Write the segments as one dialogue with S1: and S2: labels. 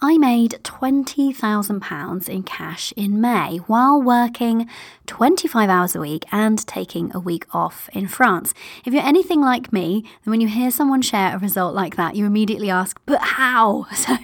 S1: I made £20,000 in cash in May while working 25 hours a week and taking a week off in France. If you're anything like me, then when you hear someone share a result like that, you immediately ask, but how? So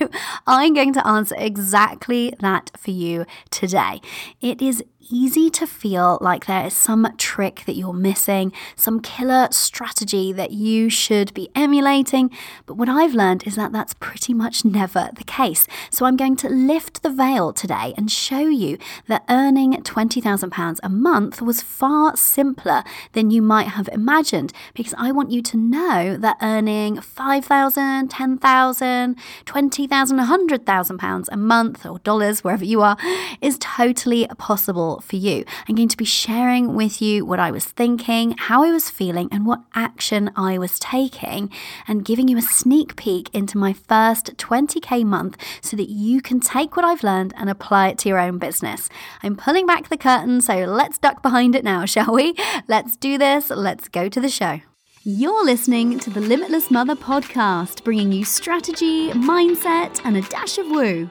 S1: I'm going to answer exactly that for you today. It is easy to feel like there is some trick that you're missing, some killer strategy that you should be emulating. But what I've learned is that that's pretty much never the case. So I'm going to lift the veil today and show you that earning £20,000 a month was far simpler than you might have imagined because I want you to know that earning £5,000, £10,000, £20,000, £100,000 a month or dollars, wherever you are, is totally possible for you. I'm going to be sharing with you what I was thinking, how I was feeling, and what action I was taking, and giving you a sneak peek into my first 20k month so that you can take what I've learned and apply it to your own business. I'm pulling back the curtain, so let's duck behind it now, shall we? Let's do this. Let's go to the show. You're listening to the Limitless Mother podcast, bringing you strategy, mindset, and a dash of woo.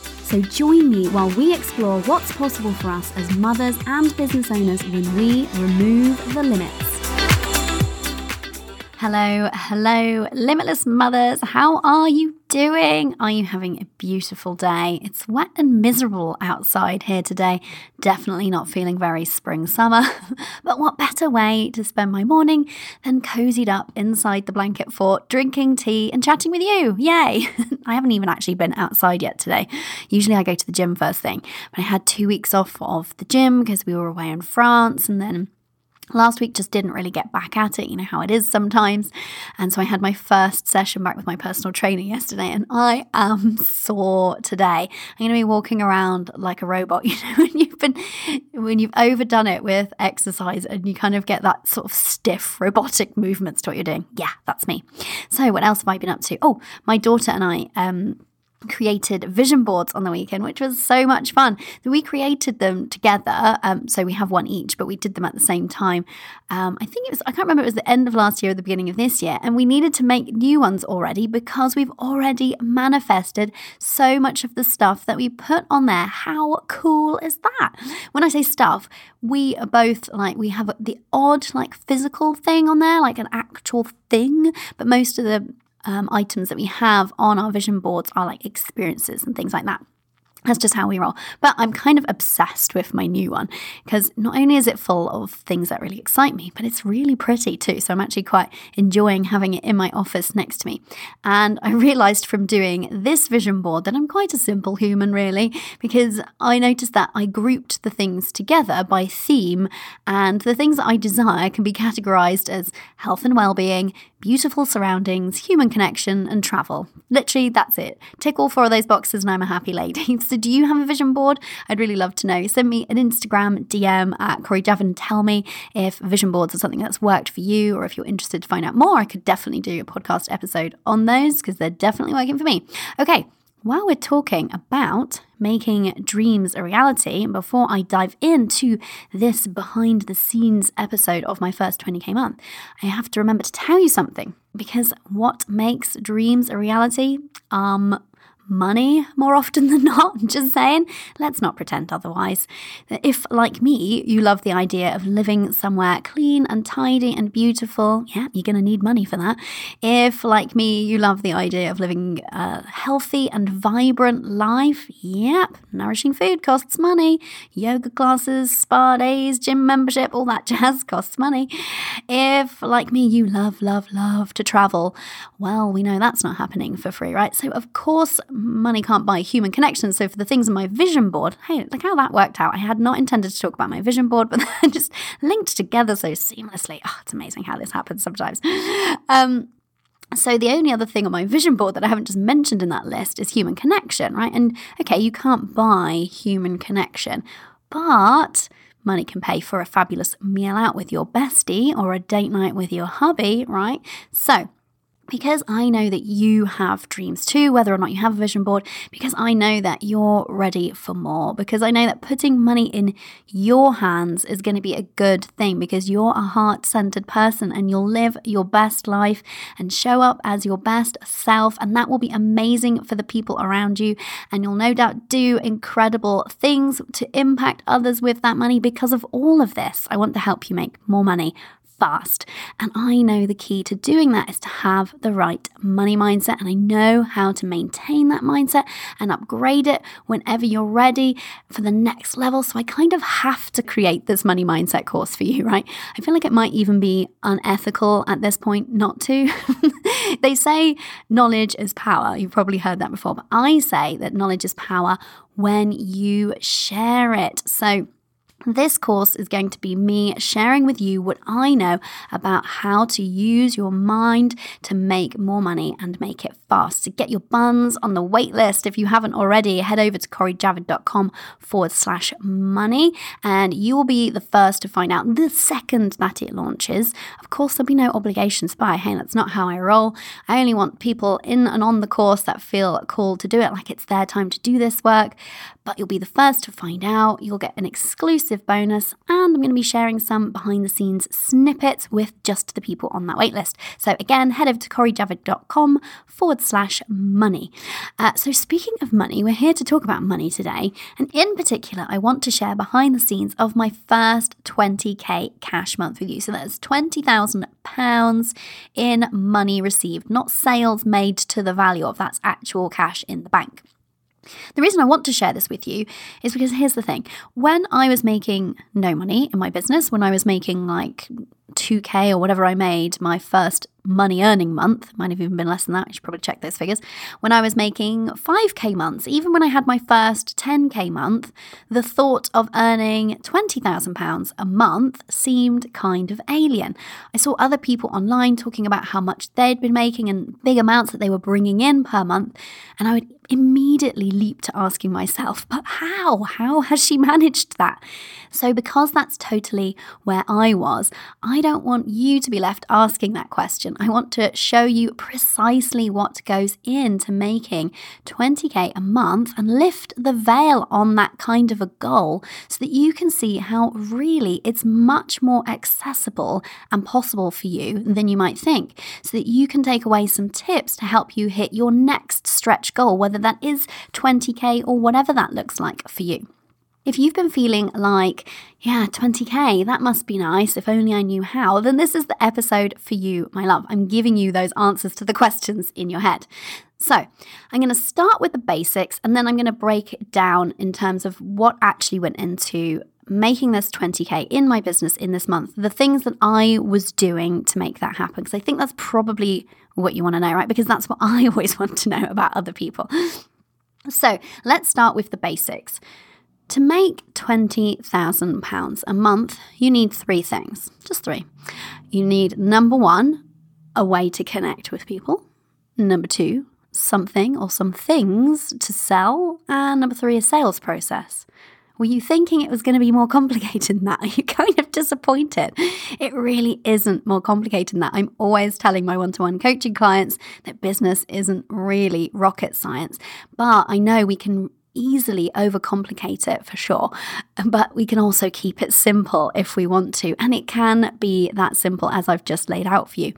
S1: So join me while we explore what's possible for us as mothers and business owners when we remove the limits. Hello, hello, limitless mothers. How are you doing? Are you having a beautiful day? It's wet and miserable outside here today. Definitely not feeling very spring summer. but what better way to spend my morning than cozied up inside the blanket fort, drinking tea and chatting with you? Yay! I haven't even actually been outside yet today. Usually I go to the gym first thing, but I had two weeks off of the gym because we were away in France and then Last week just didn't really get back at it, you know how it is sometimes. And so I had my first session back with my personal trainer yesterday, and I am sore today. I'm going to be walking around like a robot, you know, when you've been when you've overdone it with exercise and you kind of get that sort of stiff robotic movements to what you're doing. Yeah, that's me. So what else have I been up to? Oh, my daughter and I um created vision boards on the weekend, which was so much fun. We created them together, um, so we have one each, but we did them at the same time. Um, I think it was, I can't remember, it was the end of last year or the beginning of this year, and we needed to make new ones already because we've already manifested so much of the stuff that we put on there. How cool is that? When I say stuff, we are both like, we have the odd, like, physical thing on there, like an actual thing, but most of the um, items that we have on our vision boards are like experiences and things like that. That's just how we roll. But I'm kind of obsessed with my new one because not only is it full of things that really excite me, but it's really pretty too. So I'm actually quite enjoying having it in my office next to me. And I realized from doing this vision board that I'm quite a simple human, really, because I noticed that I grouped the things together by theme, and the things that I desire can be categorized as health and well being, beautiful surroundings, human connection, and travel. Literally, that's it. Tick all four of those boxes, and I'm a happy lady. so, do you have a vision board? I'd really love to know. Send me an Instagram DM at Cori Javid. Tell me if vision boards are something that's worked for you, or if you're interested to find out more. I could definitely do a podcast episode on those because they're definitely working for me. Okay, while we're talking about making dreams a reality, before I dive into this behind the scenes episode of my first 20k month, I have to remember to tell you something because what makes dreams a reality? Um, money more often than not. Just saying, let's not pretend otherwise. If, like me, you love the idea of living somewhere clean and tidy and beautiful, yeah, you're going to need money for that. If, like me, you love the idea of living a healthy and vibrant life, yep, nourishing food costs money. Yoga classes, spa days, gym membership, all that jazz costs money. If, like me, you love, love, love to travel, well, we know that's not happening for free, right? So, of course, money can't buy human connection. So for the things on my vision board, hey, look how that worked out. I had not intended to talk about my vision board, but then just linked together so seamlessly. Oh, it's amazing how this happens sometimes. Um, So, the only other thing on my vision board that I haven't just mentioned in that list is human connection, right? And okay, you can't buy human connection, but money can pay for a fabulous meal out with your bestie or a date night with your hubby, right? So, because I know that you have dreams too, whether or not you have a vision board, because I know that you're ready for more, because I know that putting money in your hands is going to be a good thing because you're a heart centered person and you'll live your best life and show up as your best self. And that will be amazing for the people around you. And you'll no doubt do incredible things to impact others with that money because of all of this. I want to help you make more money fast. And I know the key to doing that is to have the right money mindset. And I know how to maintain that mindset and upgrade it whenever you're ready for the next level. So I kind of have to create this money mindset course for you, right? I feel like it might even be unethical at this point not to. they say knowledge is power. You've probably heard that before, but I say that knowledge is power when you share it. So this course is going to be me sharing with you what I know about how to use your mind to make more money and make it fast. To get your buns on the wait list, if you haven't already, head over to corijavid.com forward slash money and you will be the first to find out the second that it launches. Of course, there'll be no obligations by. Hey, that's not how I roll. I only want people in and on the course that feel called to do it, like it's their time to do this work but you'll be the first to find out. You'll get an exclusive bonus, and I'm going to be sharing some behind the scenes snippets with just the people on that waitlist. So, again, head over to corijavid.com forward slash money. Uh, so, speaking of money, we're here to talk about money today, and in particular, I want to share behind the scenes of my first 20k cash month with you. So, that's £20,000 in money received, not sales made to the value of that's actual cash in the bank. The reason I want to share this with you is because here's the thing. When I was making no money in my business, when I was making like 2K or whatever I made my first money earning month, might have even been less than that, I should probably check those figures. When I was making 5K months, even when I had my first 10K month, the thought of earning £20,000 a month seemed kind of alien. I saw other people online talking about how much they'd been making and big amounts that they were bringing in per month, and I would immediately leap to asking myself, but how? How has she managed that? So, because that's totally where I was, I don't want you to be left asking that question. I want to show you precisely what goes into making 20k a month and lift the veil on that kind of a goal so that you can see how really it's much more accessible and possible for you than you might think, so that you can take away some tips to help you hit your next stretch goal, whether that is 20k or whatever that looks like for you. If you've been feeling like, yeah, 20k, that must be nice, if only I knew how, then this is the episode for you, my love. I'm giving you those answers to the questions in your head. So, I'm going to start with the basics and then I'm going to break it down in terms of what actually went into making this 20k in my business in this month, the things that I was doing to make that happen. Because I think that's probably what you want to know, right? Because that's what I always want to know about other people. So, let's start with the basics. To make £20,000 a month, you need three things, just three. You need number one, a way to connect with people. Number two, something or some things to sell. And number three, a sales process. Were you thinking it was going to be more complicated than that? Are you kind of disappointed? It really isn't more complicated than that. I'm always telling my one to one coaching clients that business isn't really rocket science, but I know we can easily overcomplicate it for sure, but we can also keep it simple if we want to. And it can be that simple as I've just laid out for you.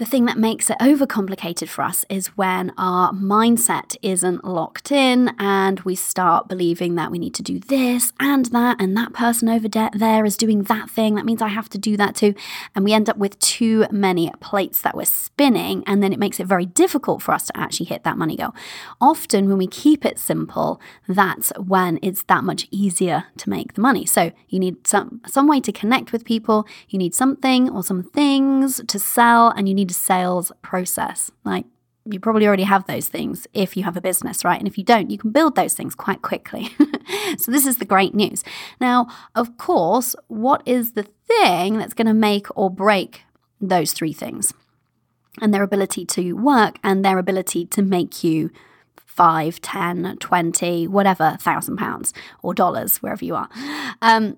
S1: The thing that makes it overcomplicated for us is when our mindset isn't locked in and we start believing that we need to do this and that, and that person over de- there is doing that thing. That means I have to do that too. And we end up with too many plates that we're spinning, and then it makes it very difficult for us to actually hit that money goal. Often, when we keep it simple, that's when it's that much easier to make the money. So, you need some, some way to connect with people, you need something or some things to sell, and you need sales process. Like you probably already have those things if you have a business, right? And if you don't, you can build those things quite quickly. so, this is the great news. Now, of course, what is the thing that's going to make or break those three things? and their ability to work and their ability to make you five, ten, twenty, whatever, thousand pounds or dollars, wherever you are. Um,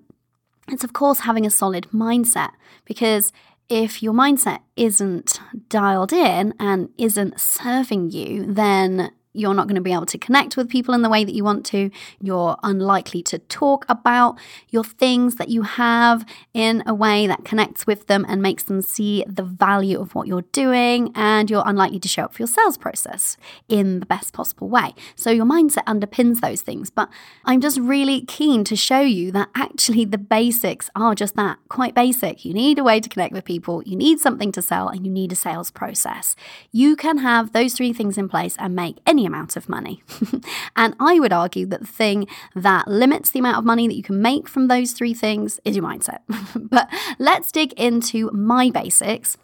S1: it's, of course, having a solid mindset because if your mindset isn't dialed in and isn't serving you, then you're not going to be able to connect with people in the way that you want to. You're unlikely to talk about your things that you have in a way that connects with them and makes them see the value of what you're doing. And you're unlikely to show up for your sales process in the best possible way. So your mindset underpins those things. But I'm just really keen to show you that actually the basics are just that quite basic. You need a way to connect with people, you need something to sell, and you need a sales process. You can have those three things in place and make any amount of money. and I would argue that the thing that limits the amount of money that you can make from those three things is your mindset. but let's dig into my basics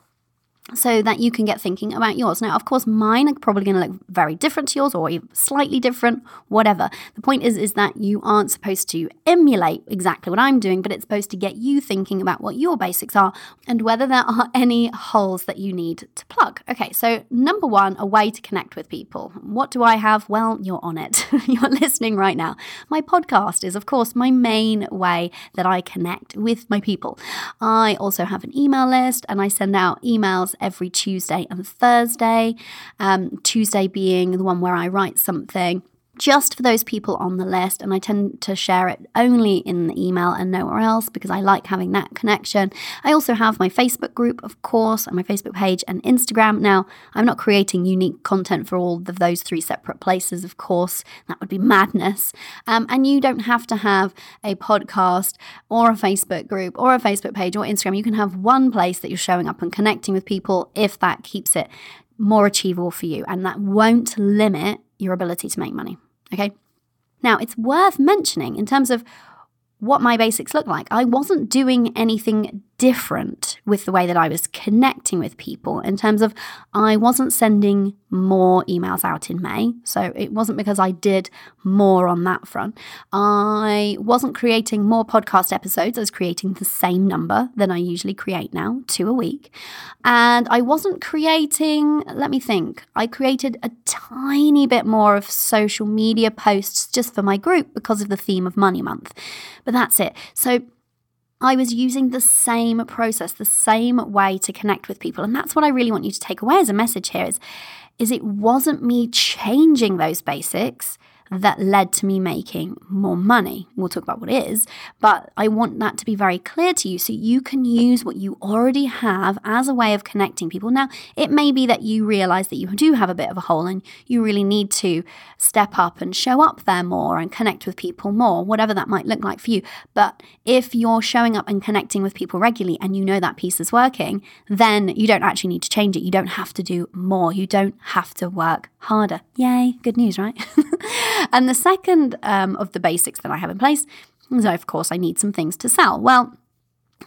S1: so that you can get thinking about yours. Now, of course, mine are probably going to look very different to yours or slightly different, whatever. The point is is that you aren't supposed to emulate exactly what I'm doing, but it's supposed to get you thinking about what your basics are and whether there are any holes that you need to plug. Okay, so number 1, a way to connect with people. What do I have? Well, you're on it. you're listening right now. My podcast is of course my main way that I connect with my people. I also have an email list and I send out emails every Tuesday and Thursday. Um, Tuesday being the one where I write something just for those people on the list. And I tend to share it only in the email and nowhere else because I like having that connection. I also have my Facebook group, of course, and my Facebook page and Instagram. Now, I'm not creating unique content for all of those three separate places, of course. That would be madness. Um, and you don't have to have a podcast or a Facebook group or a Facebook page or Instagram. You can have one place that you're showing up and connecting with people if that keeps it more achievable for you. And that won't limit your ability to make money. Okay. Now, it's worth mentioning in terms of what my basics look like. I wasn't doing anything different with the way that I was connecting with people in terms of I wasn't sending more emails out in May. So it wasn't because I did more on that front. I wasn't creating more podcast episodes. I was creating the same number than I usually create now, two a week. And I wasn't creating, let me think, I created a tiny bit more of social media posts just for my group because of the theme of Money Month. But that's it. So I was using the same process, the same way to connect with people. And that's what I really want you to take away as a message here is, is it wasn't me changing those basics that led to me making more money. We'll talk about what it is, but I want that to be very clear to you so you can use what you already have as a way of connecting people. Now, it may be that you realize that you do have a bit of a hole and you really need to step up and show up there more and connect with people more, whatever that might look like for you. But if you're showing up and connecting with people regularly and you know that piece is working, then you don't actually need to change it. You don't have to do more. You don't have to work harder. Yay, good news, right? and the second um, of the basics that I have in place is, of course, I need some things to sell. Well,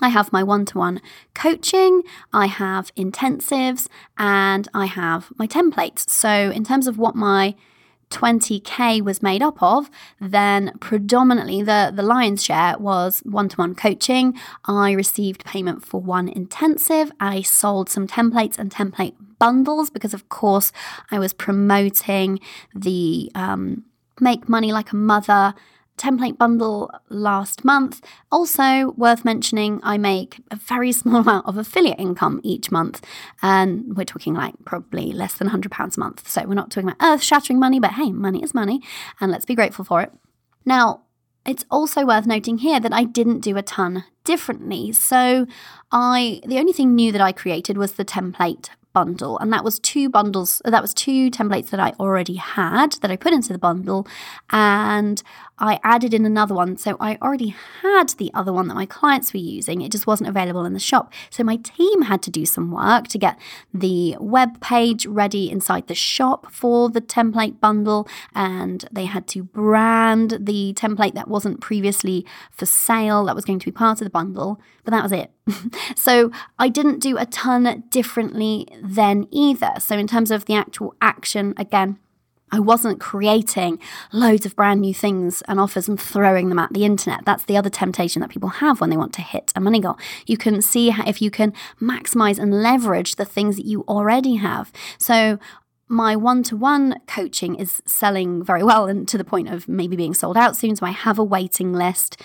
S1: I have my one to one coaching, I have intensives, and I have my templates. So, in terms of what my 20k was made up of, then predominantly the, the lion's share was one to one coaching. I received payment for one intensive. I sold some templates and template bundles because, of course, I was promoting the um, Make Money Like a Mother template bundle last month. Also, worth mentioning, I make a very small amount of affiliate income each month. And we're talking like probably less than £100 a month. So we're not talking about earth shattering money, but hey, money is money. And let's be grateful for it. Now, it's also worth noting here that I didn't do a ton differently. So I the only thing new that I created was the template bundle. And that was two bundles, that was two templates that I already had that I put into the bundle. And I added in another one. So I already had the other one that my clients were using. It just wasn't available in the shop. So my team had to do some work to get the web page ready inside the shop for the template bundle. And they had to brand the template that wasn't previously for sale, that was going to be part of the bundle. But that was it. so I didn't do a ton differently then either. So in terms of the actual action, again, I wasn't creating loads of brand new things and offers and throwing them at the internet. That's the other temptation that people have when they want to hit a money goal. You can see how, if you can maximize and leverage the things that you already have. So my one to one coaching is selling very well and to the point of maybe being sold out soon. So I have a waiting list,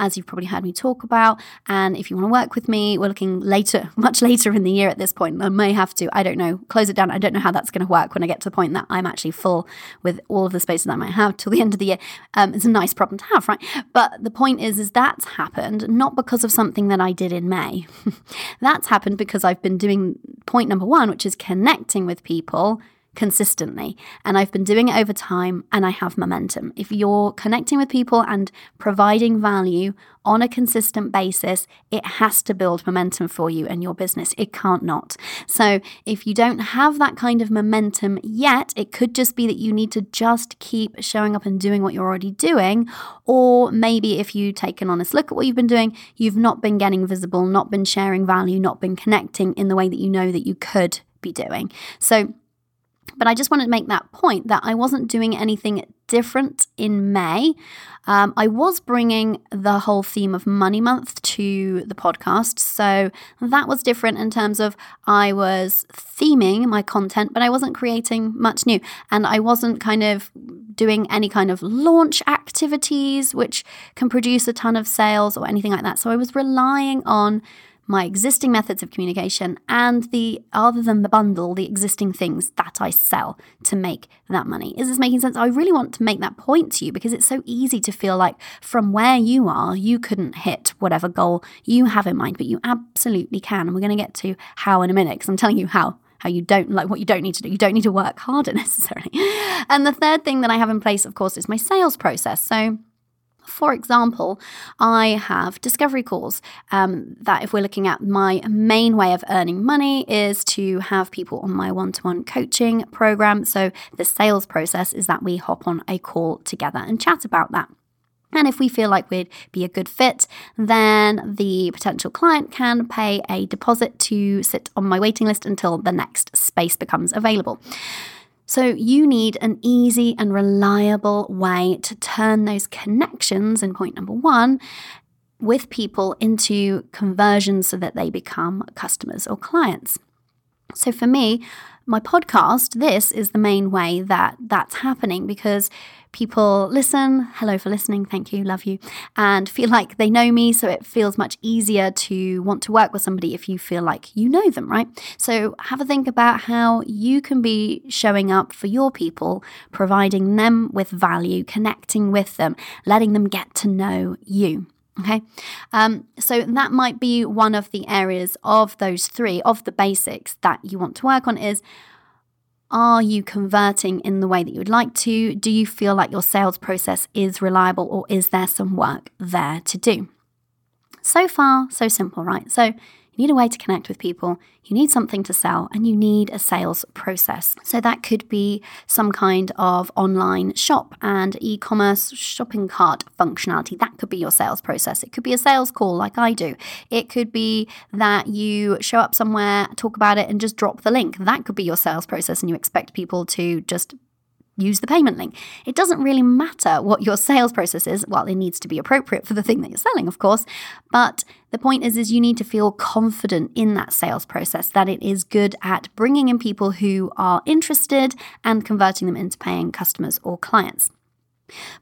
S1: as you've probably heard me talk about. And if you want to work with me, we're looking later, much later in the year at this point. I may have to, I don't know, close it down. I don't know how that's going to work when I get to the point that I'm actually full with all of the spaces that I might have till the end of the year. Um, it's a nice problem to have, right? But the point is, is that's happened not because of something that I did in May. that's happened because I've been doing point number one, which is connecting with people consistently. And I've been doing it over time and I have momentum. If you're connecting with people and providing value on a consistent basis, it has to build momentum for you and your business. It can't not. So if you don't have that kind of momentum yet, it could just be that you need to just keep showing up and doing what you're already doing. Or maybe if you take an honest look at what you've been doing, you've not been getting visible, not been sharing value, not been connecting in the way that you know that you could be doing. So but I just wanted to make that point that I wasn't doing anything different in May. Um, I was bringing the whole theme of Money Month to the podcast. So that was different in terms of I was theming my content, but I wasn't creating much new. And I wasn't kind of doing any kind of launch activities, which can produce a ton of sales or anything like that. So I was relying on my existing methods of communication and the other than the bundle, the existing things that I sell to make that money. Is this making sense? I really want to make that point to you because it's so easy to feel like from where you are, you couldn't hit whatever goal you have in mind, but you absolutely can. And we're going to get to how in a minute because I'm telling you how how you don't like what you don't need to do. You don't need to work harder necessarily. And the third thing that I have in place, of course, is my sales process. So for example, I have discovery calls um, that, if we're looking at my main way of earning money, is to have people on my one to one coaching program. So, the sales process is that we hop on a call together and chat about that. And if we feel like we'd be a good fit, then the potential client can pay a deposit to sit on my waiting list until the next space becomes available. So, you need an easy and reliable way to turn those connections in point number one with people into conversions so that they become customers or clients. So, for me, my podcast, this is the main way that that's happening because people listen, hello for listening, thank you, love you, and feel like they know me. So it feels much easier to want to work with somebody if you feel like you know them, right? So have a think about how you can be showing up for your people, providing them with value, connecting with them, letting them get to know you. Okay, um, so that might be one of the areas of those three of the basics that you want to work on is are you converting in the way that you would like to? Do you feel like your sales process is reliable or is there some work there to do? So far, so simple, right? So need a way to connect with people, you need something to sell, and you need a sales process. So that could be some kind of online shop and e commerce shopping cart functionality. That could be your sales process. It could be a sales call like I do. It could be that you show up somewhere, talk about it, and just drop the link. That could be your sales process, and you expect people to just use the payment link. It doesn't really matter what your sales process is. Well, it needs to be appropriate for the thing that you're selling, of course, but the point is is you need to feel confident in that sales process that it is good at bringing in people who are interested and converting them into paying customers or clients.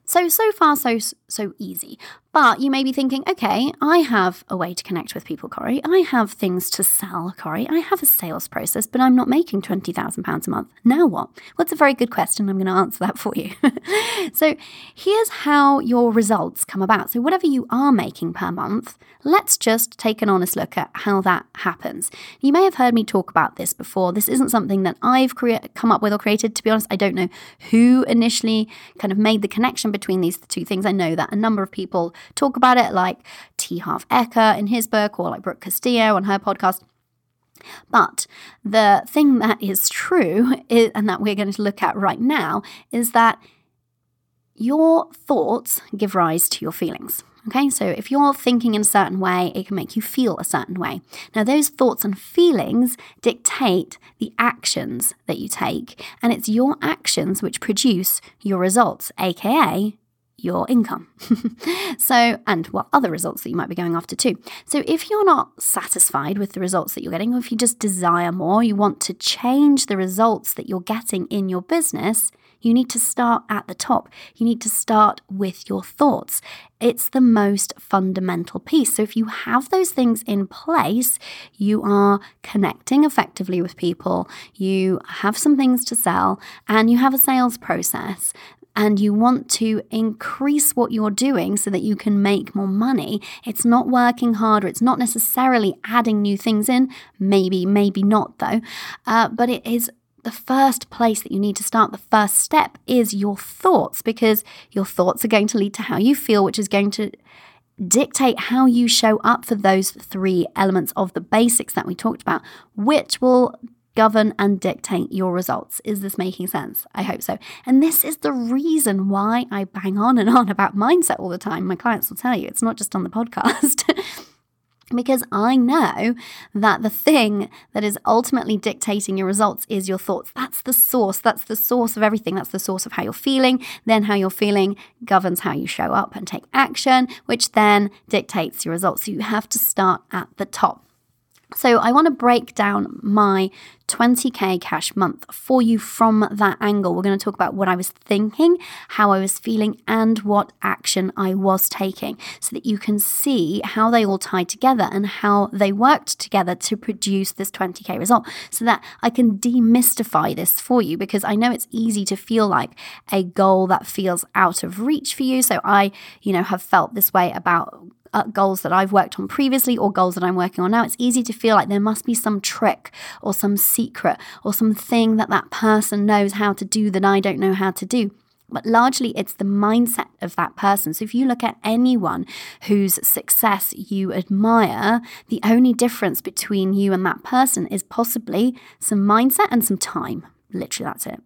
S1: So, so far, so so easy. But you may be thinking, okay, I have a way to connect with people, Cori. I have things to sell, Cori. I have a sales process, but I'm not making £20,000 a month. Now what? Well, it's a very good question. I'm going to answer that for you. so here's how your results come about. So, whatever you are making per month, let's just take an honest look at how that happens. You may have heard me talk about this before. This isn't something that I've crea- come up with or created. To be honest, I don't know who initially kind of made the connection between these two things. I know that a number of people talk about it, like T. Harv Eker in his book, or like Brooke Castillo on her podcast. But the thing that is true, is, and that we're going to look at right now, is that your thoughts give rise to your feelings. Okay, so if you're thinking in a certain way, it can make you feel a certain way. Now, those thoughts and feelings dictate the actions that you take, and it's your actions which produce your results, aka your income. so, and what other results that you might be going after too. So, if you're not satisfied with the results that you're getting, or if you just desire more, you want to change the results that you're getting in your business, you need to start at the top. You need to start with your thoughts. It's the most fundamental piece. So, if you have those things in place, you are connecting effectively with people, you have some things to sell, and you have a sales process and you want to increase what you're doing so that you can make more money, it's not working harder. It's not necessarily adding new things in. Maybe, maybe not though. Uh, but it is the first place that you need to start, the first step is your thoughts, because your thoughts are going to lead to how you feel, which is going to dictate how you show up for those three elements of the basics that we talked about, which will govern and dictate your results. Is this making sense? I hope so. And this is the reason why I bang on and on about mindset all the time. My clients will tell you it's not just on the podcast. because I know that the thing that is ultimately dictating your results is your thoughts. That's the source. That's the source of everything. That's the source of how you're feeling. Then, how you're feeling governs how you show up and take action, which then dictates your results. So, you have to start at the top. So, I want to break down my 20k cash month for you from that angle. We're going to talk about what I was thinking, how I was feeling, and what action I was taking so that you can see how they all tie together and how they worked together to produce this 20k result so that I can demystify this for you because I know it's easy to feel like a goal that feels out of reach for you. So, I, you know, have felt this way about uh, goals that I've worked on previously or goals that I'm working on now, it's easy to feel like there must be some trick or some secret or something that that person knows how to do that I don't know how to do. But largely, it's the mindset of that person. So, if you look at anyone whose success you admire, the only difference between you and that person is possibly some mindset and some time. Literally, that's it.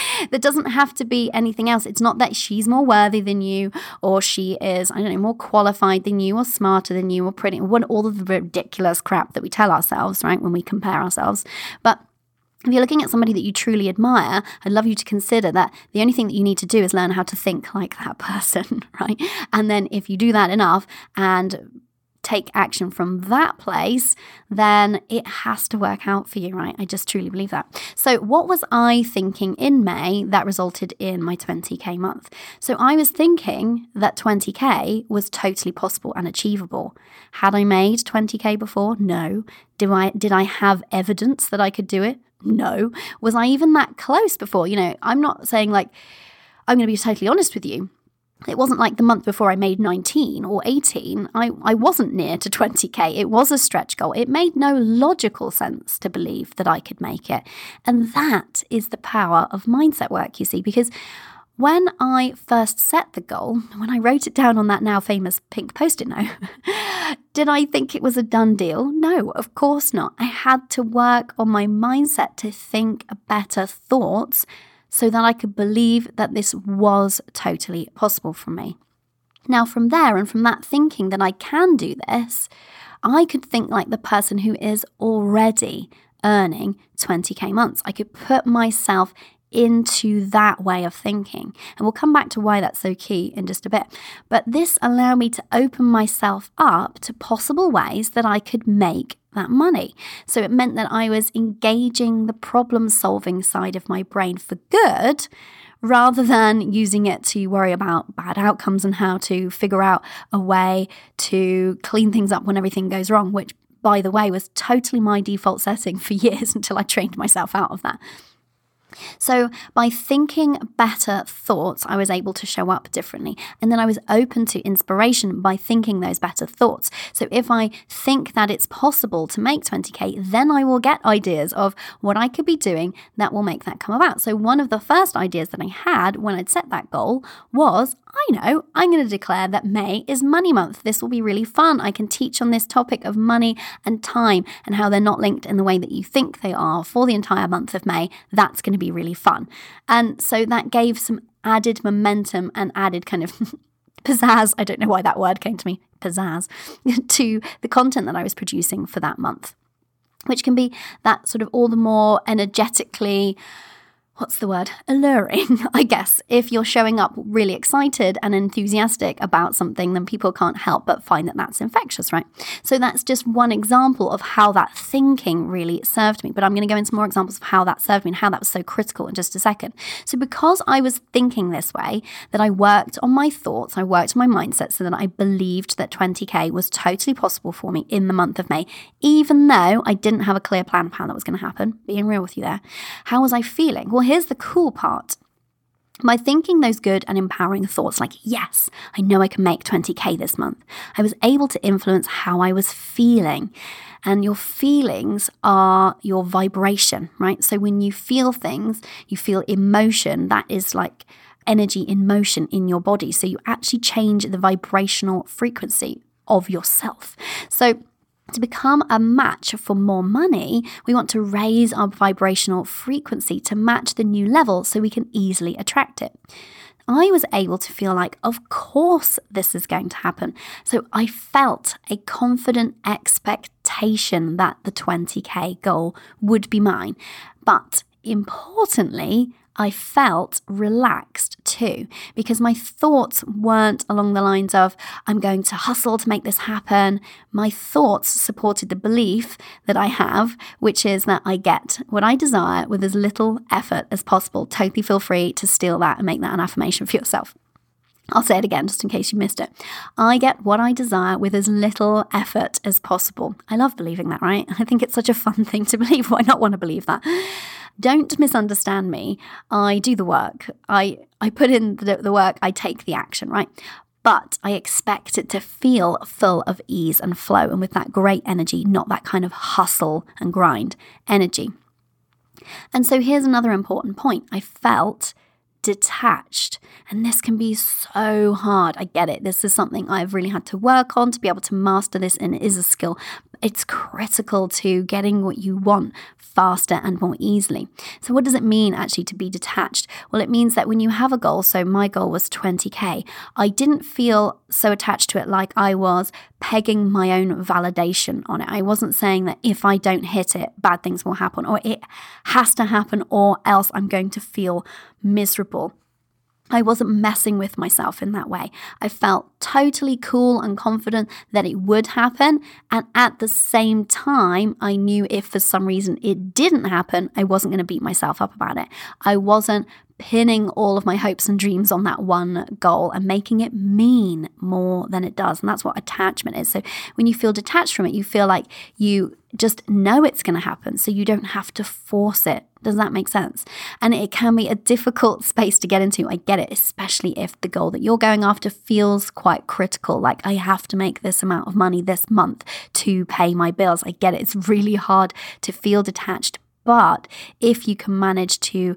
S1: there doesn't have to be anything else. It's not that she's more worthy than you, or she is, I don't know, more qualified than you, or smarter than you, or pretty, what all of the ridiculous crap that we tell ourselves, right, when we compare ourselves. But if you're looking at somebody that you truly admire, I'd love you to consider that the only thing that you need to do is learn how to think like that person, right? And then if you do that enough and take action from that place, then it has to work out for you, right? I just truly believe that. So, what was I thinking in May that resulted in my 20K month? So, I was thinking that 20K was totally possible and achievable. Had I made 20K before? No. Did I, did I have evidence that I could do it? No. Was I even that close before? You know, I'm not saying like, I'm going to be totally honest with you it wasn't like the month before I made 19 or 18. I, I wasn't near to 20k. It was a stretch goal. It made no logical sense to believe that I could make it. And that is the power of mindset work, you see, because when I first set the goal, when I wrote it down on that now famous pink post it note, did I think it was a done deal? No, of course not. I had to work on my mindset to think better thoughts so that I could believe that this was totally possible for me. Now, from there and from that thinking that I can do this, I could think like the person who is already earning 20k months. I could put myself into that way of thinking. And we'll come back to why that's so key in just a bit. But this allowed me to open myself up to possible ways that I could make that money. So it meant that I was engaging the problem solving side of my brain for good rather than using it to worry about bad outcomes and how to figure out a way to clean things up when everything goes wrong, which, by the way, was totally my default setting for years until I trained myself out of that. So, by thinking better thoughts, I was able to show up differently. And then I was open to inspiration by thinking those better thoughts. So, if I think that it's possible to make 20K, then I will get ideas of what I could be doing that will make that come about. So, one of the first ideas that I had when I'd set that goal was I know, I'm going to declare that May is money month. This will be really fun. I can teach on this topic of money and time and how they're not linked in the way that you think they are for the entire month of May. That's going to be really fun. And so that gave some added momentum and added kind of pizzazz, I don't know why that word came to me, pizzazz, to the content that I was producing for that month, which can be that sort of all the more energetically what's the word? Alluring, I guess. If you're showing up really excited and enthusiastic about something, then people can't help but find that that's infectious, right? So that's just one example of how that thinking really served me. But I'm going to go into more examples of how that served me and how that was so critical in just a second. So because I was thinking this way, that I worked on my thoughts, I worked on my mindset so that I believed that 20K was totally possible for me in the month of May, even though I didn't have a clear plan of how that was going to happen. Being real with you there. How was I feeling? Well, here's the cool part. By thinking those good and empowering thoughts, like, yes, I know I can make 20K this month, I was able to influence how I was feeling. And your feelings are your vibration, right? So when you feel things, you feel emotion, that is like energy in motion in your body. So you actually change the vibrational frequency of yourself. So to become a match for more money, we want to raise our vibrational frequency to match the new level so we can easily attract it. I was able to feel like, of course, this is going to happen. So I felt a confident expectation that the 20K goal would be mine. But importantly, I felt relaxed too because my thoughts weren't along the lines of, I'm going to hustle to make this happen. My thoughts supported the belief that I have, which is that I get what I desire with as little effort as possible. Totally feel free to steal that and make that an affirmation for yourself. I'll say it again just in case you missed it. I get what I desire with as little effort as possible. I love believing that, right? I think it's such a fun thing to believe. Why not want to believe that? Don't misunderstand me. I do the work. I, I put in the, the work, I take the action, right? But I expect it to feel full of ease and flow and with that great energy, not that kind of hustle and grind energy. And so here's another important point. I felt detached. And this can be so hard. I get it. This is something I've really had to work on to be able to master this, and it is a skill it's critical to getting what you want faster and more easily. So, what does it mean actually to be detached? Well, it means that when you have a goal, so my goal was 20K, I didn't feel so attached to it like I was pegging my own validation on it. I wasn't saying that if I don't hit it, bad things will happen, or it has to happen, or else I'm going to feel miserable. I wasn't messing with myself in that way. I felt totally cool and confident that it would happen. And at the same time, I knew if for some reason it didn't happen, I wasn't going to beat myself up about it. I wasn't pinning all of my hopes and dreams on that one goal and making it mean more than it does. And that's what attachment is. So when you feel detached from it, you feel like you just know it's going to happen. So you don't have to force it. Does that make sense? And it can be a difficult space to get into. I get it, especially if the goal that you're going after feels quite critical. Like, I have to make this amount of money this month to pay my bills. I get it. It's really hard to feel detached. But if you can manage to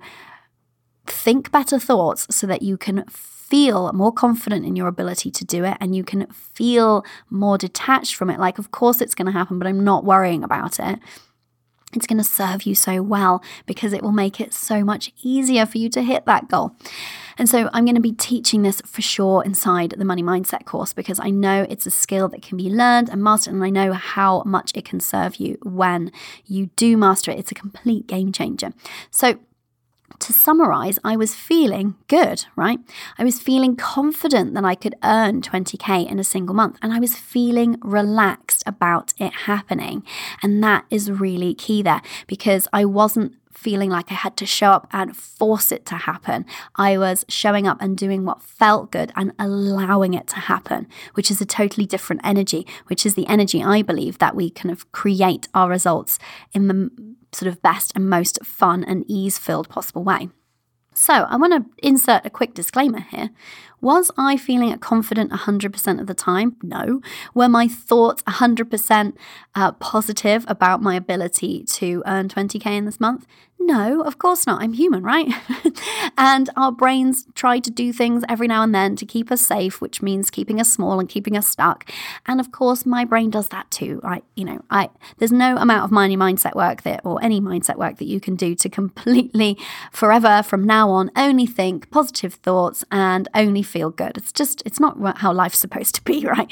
S1: think better thoughts so that you can feel more confident in your ability to do it and you can feel more detached from it. Like, of course, it's going to happen, but I'm not worrying about it. It's going to serve you so well because it will make it so much easier for you to hit that goal. And so I'm going to be teaching this for sure inside the Money Mindset course because I know it's a skill that can be learned and mastered, and I know how much it can serve you when you do master it. It's a complete game changer. So, to summarize, I was feeling good, right? I was feeling confident that I could earn 20K in a single month, and I was feeling relaxed about it happening. And that is really key there because I wasn't feeling like I had to show up and force it to happen. I was showing up and doing what felt good and allowing it to happen, which is a totally different energy, which is the energy I believe that we kind of create our results in the sort of best and most fun and ease filled possible way. So, I want to insert a quick disclaimer here. Was I feeling confident 100% of the time? No. Were my thoughts 100% uh, positive about my ability to earn 20K in this month? No, of course not. I'm human, right? and our brains try to do things every now and then to keep us safe, which means keeping us small and keeping us stuck. And of course, my brain does that too. I, you know, I there's no amount of money mindset work that or any mindset work that you can do to completely forever from now on only think positive thoughts and only feel good. It's just, it's not how life's supposed to be, right?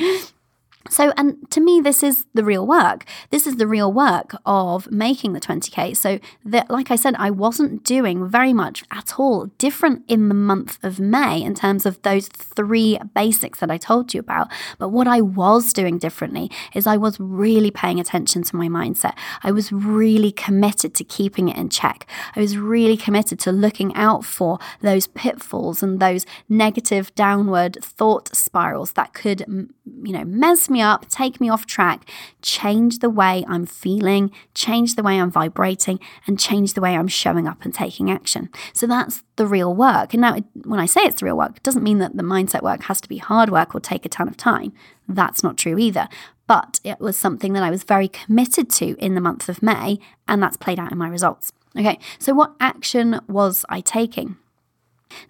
S1: So, and to me, this is the real work. This is the real work of making the 20K. So, that, like I said, I wasn't doing very much at all different in the month of May in terms of those three basics that I told you about. But what I was doing differently is I was really paying attention to my mindset. I was really committed to keeping it in check. I was really committed to looking out for those pitfalls and those negative downward thought spirals that could, you know, mess me up, take me off track, change the way I'm feeling, change the way I'm vibrating, and change the way I'm showing up and taking action. So that's the real work. And now, when I say it's the real work, it doesn't mean that the mindset work has to be hard work or take a ton of time. That's not true either. But it was something that I was very committed to in the month of May, and that's played out in my results. Okay, so what action was I taking?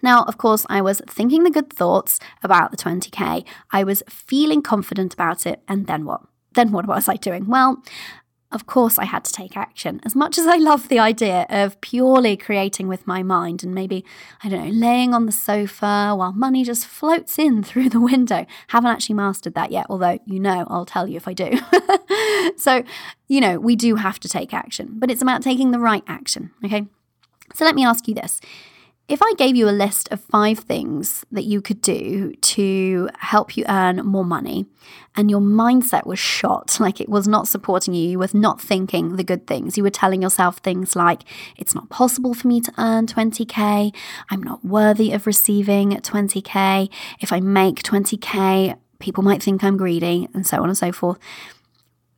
S1: Now, of course, I was thinking the good thoughts about the 20K. I was feeling confident about it. And then what? Then what was I doing? Well, of course, I had to take action. As much as I love the idea of purely creating with my mind and maybe, I don't know, laying on the sofa while money just floats in through the window, haven't actually mastered that yet, although you know I'll tell you if I do. so, you know, we do have to take action, but it's about taking the right action, okay? So let me ask you this if I gave you a list of five things that you could do to help you earn more money, and your mindset was shot, like it was not supporting you, you were not thinking the good things, you were telling yourself things like, it's not possible for me to earn 20K, I'm not worthy of receiving 20K, if I make 20K, people might think I'm greedy, and so on and so forth.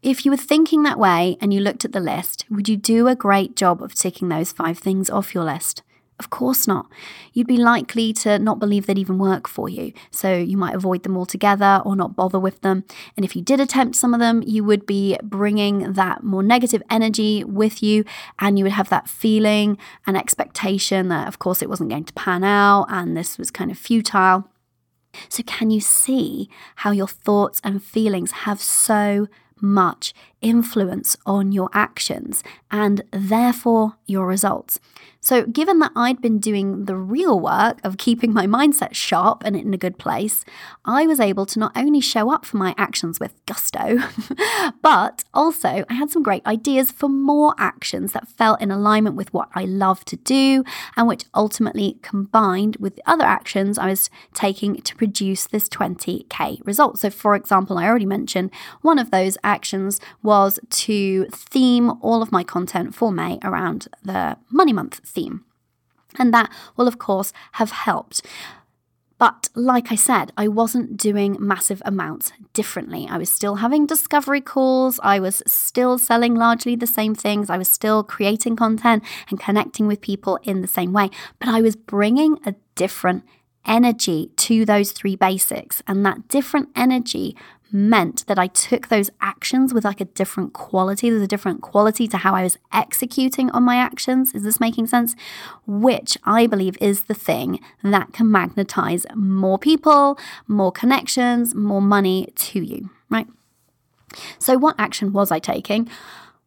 S1: If you were thinking that way and you looked at the list, would you do a great job of ticking those five things off your list? Of course not. You'd be likely to not believe they'd even work for you, so you might avoid them altogether or not bother with them. And if you did attempt some of them, you would be bringing that more negative energy with you, and you would have that feeling and expectation that, of course, it wasn't going to pan out and this was kind of futile. So, can you see how your thoughts and feelings have so much influence on your actions and therefore your results? So, given that I'd been doing the real work of keeping my mindset sharp and in a good place, I was able to not only show up for my actions with gusto, but also I had some great ideas for more actions that felt in alignment with what I love to do and which ultimately combined with the other actions I was taking to produce this 20k result. So, for example, I already mentioned one of those actions was to theme all of my content for May around the money month theme. And that will, of course, have helped. But like I said, I wasn't doing massive amounts differently. I was still having discovery calls. I was still selling largely the same things. I was still creating content and connecting with people in the same way. But I was bringing a different energy to those three basics. And that different energy meant that I took those actions with like a different quality. There's a different quality to how I was executing on my actions. Is this making sense? Which I believe is the thing that can magnetize more people, more connections, more money to you, right? So, what action was I taking?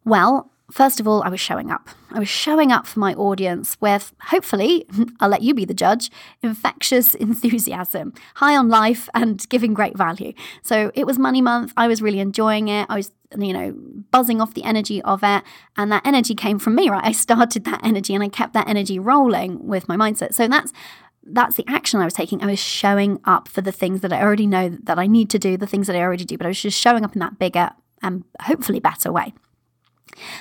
S1: Well, First of all, I was showing up. I was showing up for my audience with, hopefully, I'll let you be the judge, infectious enthusiasm, high on life, and giving great value. So it was money month. I was really enjoying it. I was, you know, buzzing off the energy of it. And that energy came from me, right? I started that energy and I kept that energy rolling with my mindset. So that's that's the action I was taking. I was showing up for the things that I already know that I need to do, the things that I already do, but I was just showing up in that bigger and hopefully better way.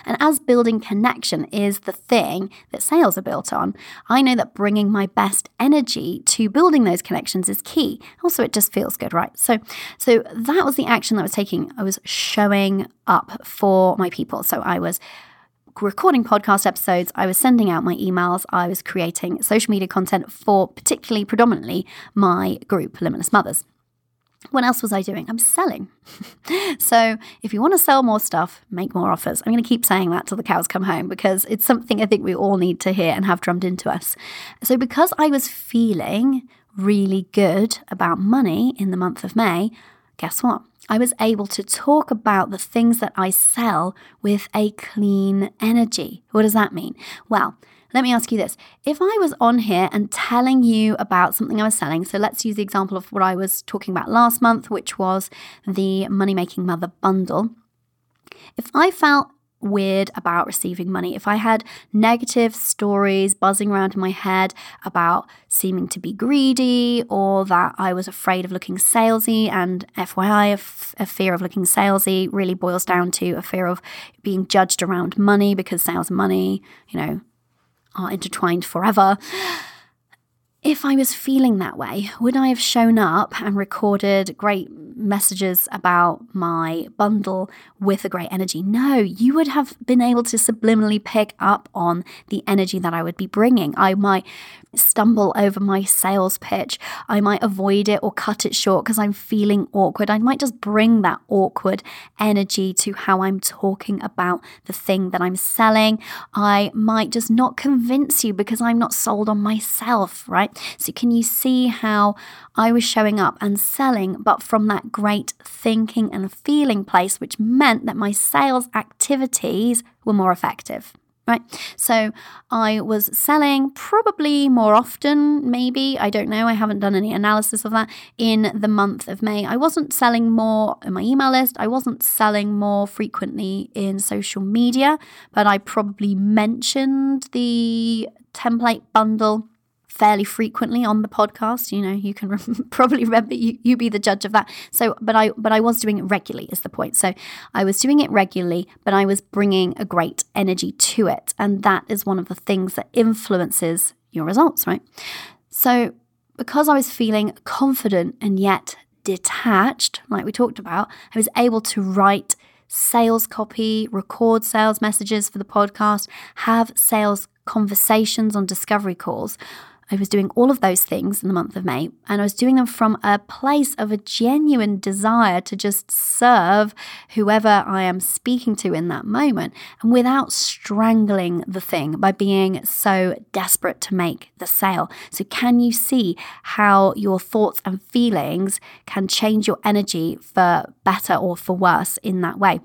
S1: And as building connection is the thing that sales are built on, I know that bringing my best energy to building those connections is key. Also, it just feels good, right? So, so that was the action that I was taking. I was showing up for my people. So I was recording podcast episodes, I was sending out my emails, I was creating social media content for particularly predominantly my group, Limitless Mothers. What else was I doing? I'm selling. so, if you want to sell more stuff, make more offers. I'm going to keep saying that till the cows come home because it's something I think we all need to hear and have drummed into us. So, because I was feeling really good about money in the month of May, guess what? I was able to talk about the things that I sell with a clean energy. What does that mean? Well, let me ask you this. If I was on here and telling you about something I was selling, so let's use the example of what I was talking about last month, which was the Money Making Mother bundle. If I felt weird about receiving money, if I had negative stories buzzing around in my head about seeming to be greedy or that I was afraid of looking salesy, and FYI, a, f- a fear of looking salesy really boils down to a fear of being judged around money because sales money, you know, are intertwined forever. If I was feeling that way, would I have shown up and recorded great messages about my bundle with a great energy? No, you would have been able to subliminally pick up on the energy that I would be bringing. I might stumble over my sales pitch. I might avoid it or cut it short because I'm feeling awkward. I might just bring that awkward energy to how I'm talking about the thing that I'm selling. I might just not convince you because I'm not sold on myself, right? So, can you see how I was showing up and selling, but from that great thinking and feeling place, which meant that my sales activities were more effective? Right? So I was selling probably more often, maybe, I don't know, I haven't done any analysis of that in the month of May. I wasn't selling more in my email list, I wasn't selling more frequently in social media, but I probably mentioned the template bundle fairly frequently on the podcast. You know, you can re- probably remember you, you be the judge of that. So, but I but I was doing it regularly is the point. So, I was doing it regularly, but I was bringing a great energy to it, and that is one of the things that influences your results, right? So, because I was feeling confident and yet detached, like we talked about, I was able to write sales copy, record sales messages for the podcast, have sales conversations on discovery calls I was doing all of those things in the month of May, and I was doing them from a place of a genuine desire to just serve whoever I am speaking to in that moment, and without strangling the thing by being so desperate to make the sale. So, can you see how your thoughts and feelings can change your energy for better or for worse in that way?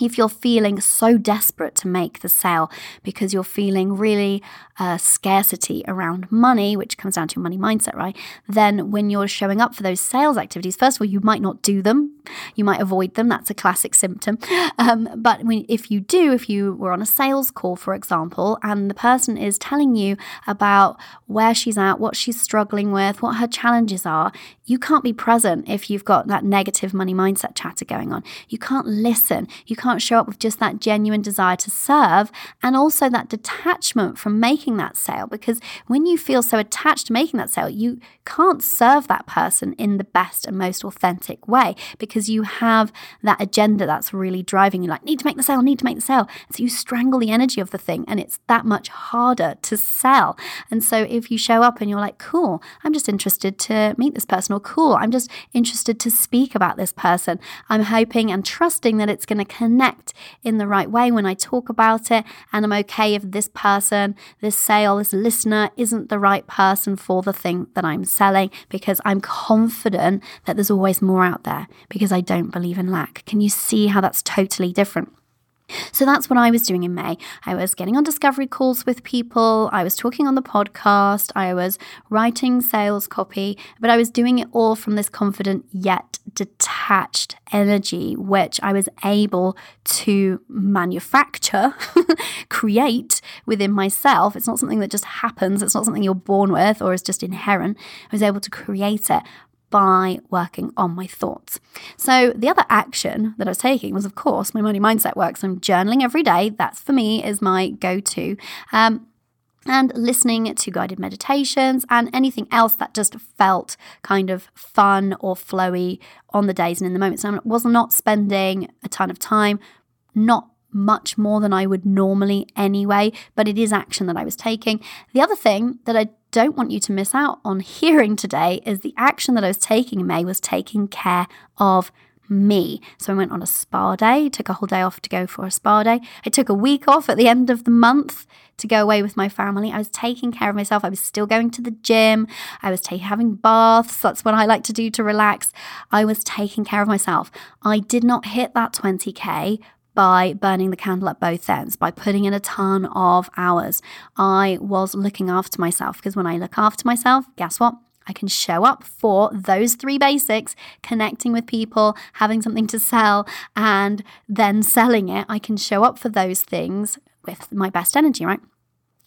S1: If you're feeling so desperate to make the sale because you're feeling really uh, scarcity around money, which comes down to your money mindset, right? Then when you're showing up for those sales activities, first of all, you might not do them. You might avoid them. That's a classic symptom. Um, but when, if you do, if you were on a sales call, for example, and the person is telling you about where she's at, what she's struggling with, what her challenges are, you can't be present if you've got that negative money mindset chatter going on. You can't listen. You can't show up with just that genuine desire to serve and also that detachment from making that sale. Because when you feel so attached to making that sale, you can't serve that person in the best and most authentic way because you have that agenda that's really driving you like, need to make the sale, need to make the sale. So you strangle the energy of the thing and it's that much harder to sell. And so if you show up and you're like, cool, I'm just interested to meet this person, or cool, I'm just interested to speak about this person, I'm hoping and trusting that it's going to connect connect in the right way when I talk about it. And I'm okay if this person, this sale, this listener isn't the right person for the thing that I'm selling because I'm confident that there's always more out there because I don't believe in lack. Can you see how that's totally different? So that's what I was doing in May. I was getting on discovery calls with people, I was talking on the podcast, I was writing sales copy, but I was doing it all from this confident yet detached energy, which I was able to manufacture, create within myself. It's not something that just happens, it's not something you're born with or is just inherent. I was able to create it by working on my thoughts. So, the other action that I was taking was, of course, my money mindset work. So, I'm journaling every day. That's for me is my go to. Um, and listening to guided meditations and anything else that just felt kind of fun or flowy on the days and in the moments. I was not spending a ton of time, not much more than I would normally anyway, but it is action that I was taking. The other thing that I don't want you to miss out on hearing today is the action that I was taking in May was taking care of me. So I went on a spa day, took a whole day off to go for a spa day. I took a week off at the end of the month to go away with my family. I was taking care of myself. I was still going to the gym. I was ta- having baths. That's what I like to do to relax. I was taking care of myself. I did not hit that 20K by burning the candle at both ends, by putting in a ton of hours. I was looking after myself because when I look after myself, guess what? I can show up for those three basics, connecting with people, having something to sell, and then selling it. I can show up for those things with my best energy, right?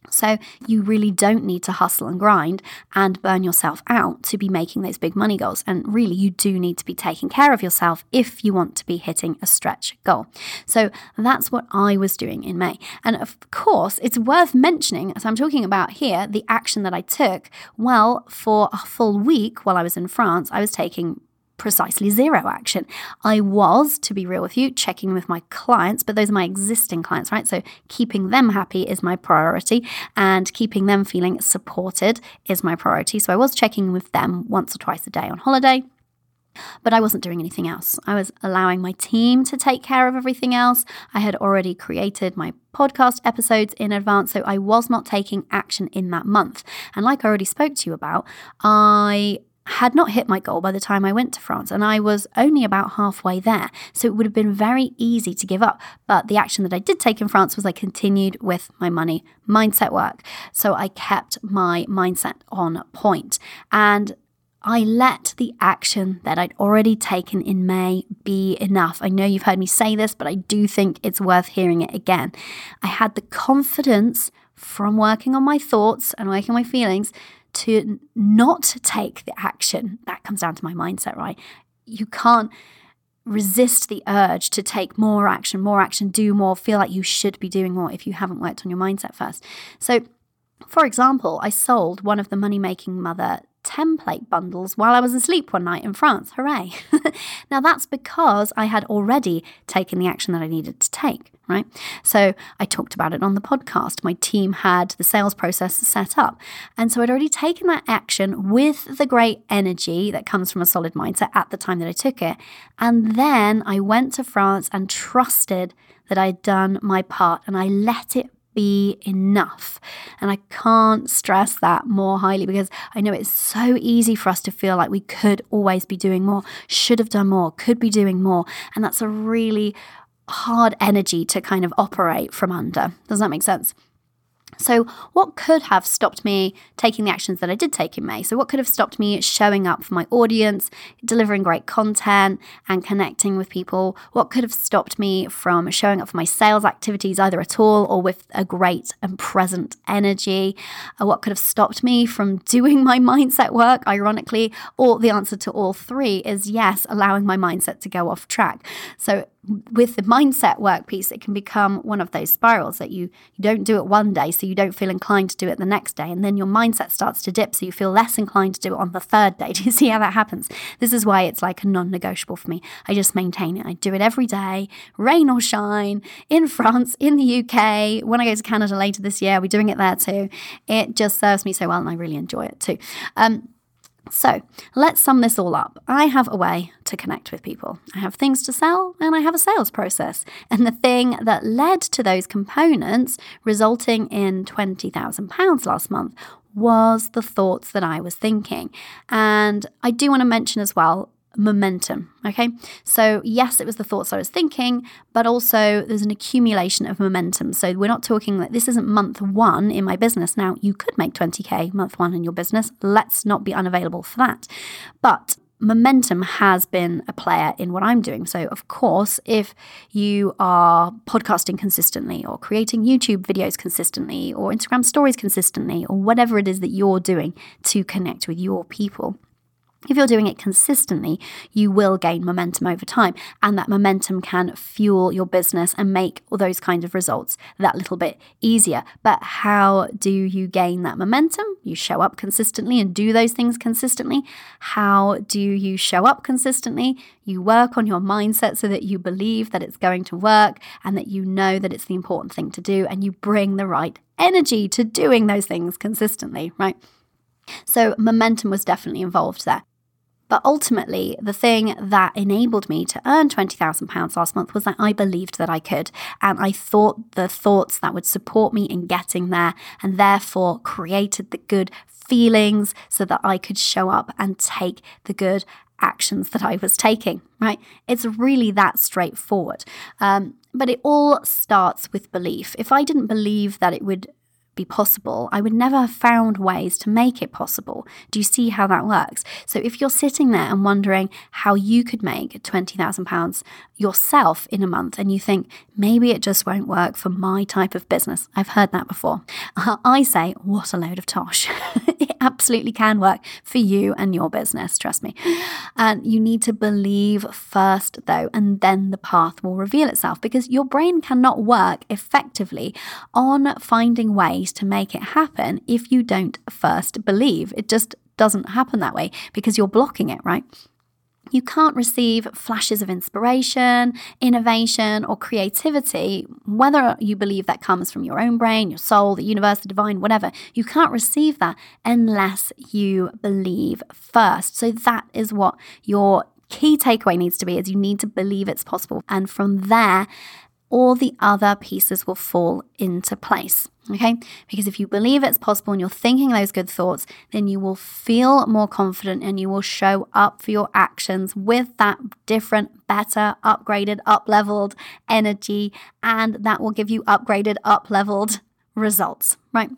S1: So, you really don't need to hustle and grind and burn yourself out to be making those big money goals. And really, you do need to be taking care of yourself if you want to be hitting a stretch goal. So, that's what I was doing in May. And of course, it's worth mentioning, as I'm talking about here, the action that I took. Well, for a full week while I was in France, I was taking precisely zero action. I was, to be real with you, checking with my clients, but those are my existing clients, right? So keeping them happy is my priority and keeping them feeling supported is my priority. So I was checking with them once or twice a day on holiday. But I wasn't doing anything else. I was allowing my team to take care of everything else. I had already created my podcast episodes in advance, so I was not taking action in that month. And like I already spoke to you about, I had not hit my goal by the time I went to France, and I was only about halfway there. So it would have been very easy to give up. But the action that I did take in France was I continued with my money mindset work. So I kept my mindset on. And I let the action that I'd already taken in May be enough. I know you've heard me say this, but I do think it's worth hearing it again. I had the confidence from working on my thoughts and working on my feelings to not take the action. That comes down to my mindset, right? You can't resist the urge to take more action, more action, do more, feel like you should be doing more if you haven't worked on your mindset first. So, for example, I sold one of the money making mother template bundles while I was asleep one night in France. Hooray! now, that's because I had already taken the action that I needed to take, right? So I talked about it on the podcast. My team had the sales process set up. And so I'd already taken that action with the great energy that comes from a solid mindset at the time that I took it. And then I went to France and trusted that I'd done my part and I let it be enough. And I can't stress that more highly because I know it's so easy for us to feel like we could always be doing more, should have done more, could be doing more. And that's a really hard energy to kind of operate from under. Does that make sense? So, what could have stopped me taking the actions that I did take in May? So, what could have stopped me showing up for my audience, delivering great content, and connecting with people? What could have stopped me from showing up for my sales activities either at all or with a great and present energy? Uh, what could have stopped me from doing my mindset work, ironically? Or the answer to all three is yes, allowing my mindset to go off track. So, with the mindset work piece, it can become one of those spirals that you, you don't do it one day, so you don't feel inclined to do it the next day. And then your mindset starts to dip, so you feel less inclined to do it on the third day. Do you see how that happens? This is why it's like a non negotiable for me. I just maintain it. I do it every day, rain or shine, in France, in the UK. When I go to Canada later this year, we're doing it there too. It just serves me so well, and I really enjoy it too. Um, so let's sum this all up. I have a way to connect with people. I have things to sell and I have a sales process. And the thing that led to those components resulting in £20,000 last month was the thoughts that I was thinking. And I do want to mention as well momentum. Okay. So, yes, it was the thoughts I was thinking, but also there's an accumulation of momentum. So, we're not talking that this isn't month one in my business. Now, you could make 20K month one in your business. Let's not be unavailable for that. But momentum has been a player in what I'm doing. So, of course, if you are podcasting consistently or creating YouTube videos consistently or Instagram stories consistently or whatever it is that you're doing to connect with your people, if you're doing it consistently, you will gain momentum over time, and that momentum can fuel your business and make those kind of results that little bit easier. But how do you gain that momentum? You show up consistently and do those things consistently. How do you show up consistently? You work on your mindset so that you believe that it's going to work and that you know that it's the important thing to do, and you bring the right energy to doing those things consistently, right? So, momentum was definitely involved there. But ultimately, the thing that enabled me to earn £20,000 last month was that I believed that I could. And I thought the thoughts that would support me in getting there and therefore created the good feelings so that I could show up and take the good actions that I was taking, right? It's really that straightforward. Um, but it all starts with belief. If I didn't believe that it would be possible, I would never have found ways to make it possible. Do you see how that works? So if you're sitting there and wondering how you could make £20,000 yourself in a month and you think maybe it just won't work for my type of business, I've heard that before. I say, what a load of tosh. it absolutely can work for you and your business, trust me. And you need to believe first, though, and then the path will reveal itself because your brain cannot work effectively on finding ways to make it happen if you don't first believe. It just doesn't happen that way because you're blocking it, right? You can't receive flashes of inspiration, innovation, or creativity, whether you believe that comes from your own brain, your soul, the universe, the divine, whatever. You can't receive that unless you believe first. So that is what your key takeaway needs to be is you need to believe it's possible. And from there, all the other pieces will fall into place. Okay? Because if you believe it's possible and you're thinking those good thoughts, then you will feel more confident and you will show up for your actions with that different, better, upgraded, up leveled energy. And that will give you upgraded, up leveled results, right?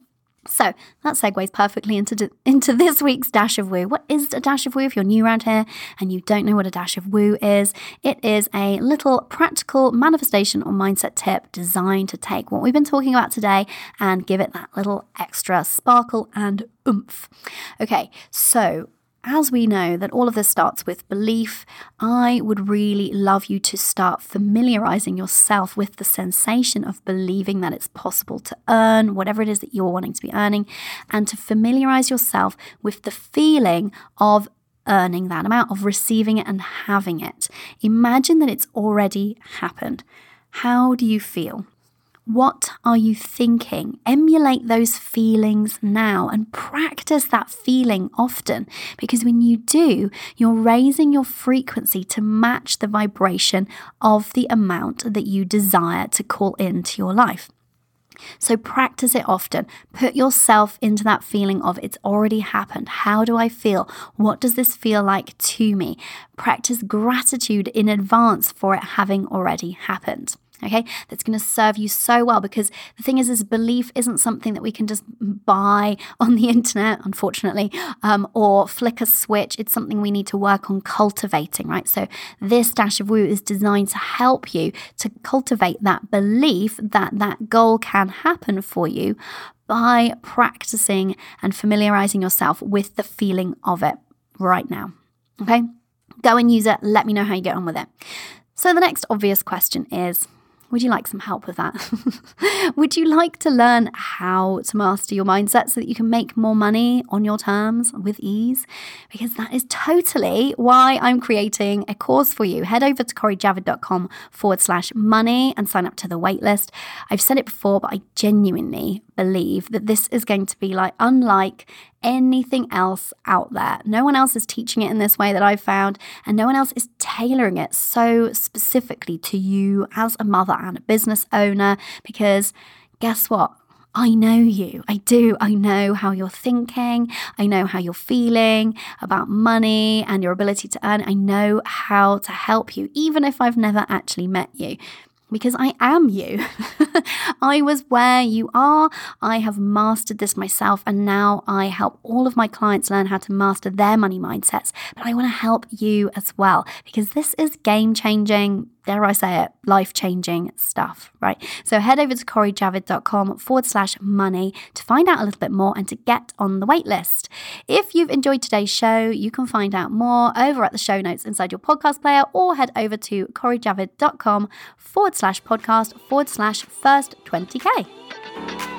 S1: So that segues perfectly into, into this week's Dash of Woo. What is a Dash of Woo if you're new around here and you don't know what a Dash of Woo is? It is a little practical manifestation or mindset tip designed to take what we've been talking about today and give it that little extra sparkle and oomph. Okay, so as we know that all of this starts with belief, I would really love you to start familiarizing yourself with the sensation of believing that it's possible to earn whatever it is that you're wanting to be earning, and to familiarize yourself with the feeling of earning that amount, of receiving it and having it. Imagine that it's already happened. How do you feel? What are you thinking? Emulate those feelings now and practice that feeling often because when you do, you're raising your frequency to match the vibration of the amount that you desire to call into your life. So practice it often. Put yourself into that feeling of it's already happened. How do I feel? What does this feel like to me? Practice gratitude in advance for it having already happened okay that's going to serve you so well because the thing is is belief isn't something that we can just buy on the internet unfortunately um, or flick a switch. It's something we need to work on cultivating right? So this dash of woo is designed to help you to cultivate that belief that that goal can happen for you by practicing and familiarizing yourself with the feeling of it right now okay? Go and use it. Let me know how you get on with it. So the next obvious question is would you like some help with that? Would you like to learn how to master your mindset so that you can make more money on your terms with ease? Because that is totally why I'm creating a course for you. Head over to corijavid.com forward slash money and sign up to the waitlist. I've said it before, but I genuinely believe that this is going to be like unlike anything else out there. No one else is teaching it in this way that I've found, and no one else is tailoring it so specifically to you as a mother and a business owner. Because guess what? I know you. I do. I know how you're thinking. I know how you're feeling about money and your ability to earn. I know how to help you, even if I've never actually met you because I am you. I was where you are. I have mastered this myself, and now I help all of my clients learn how to master their money mindsets. But I want to help you as well because this is game changing dare I say it, life changing stuff, right? So head over to corijavid.com forward slash money to find out a little bit more and to get on the waitlist. If you've enjoyed today's show, you can find out more over at the show notes inside your podcast player or head over to corijavid.com forward slash podcast forward slash first 20k.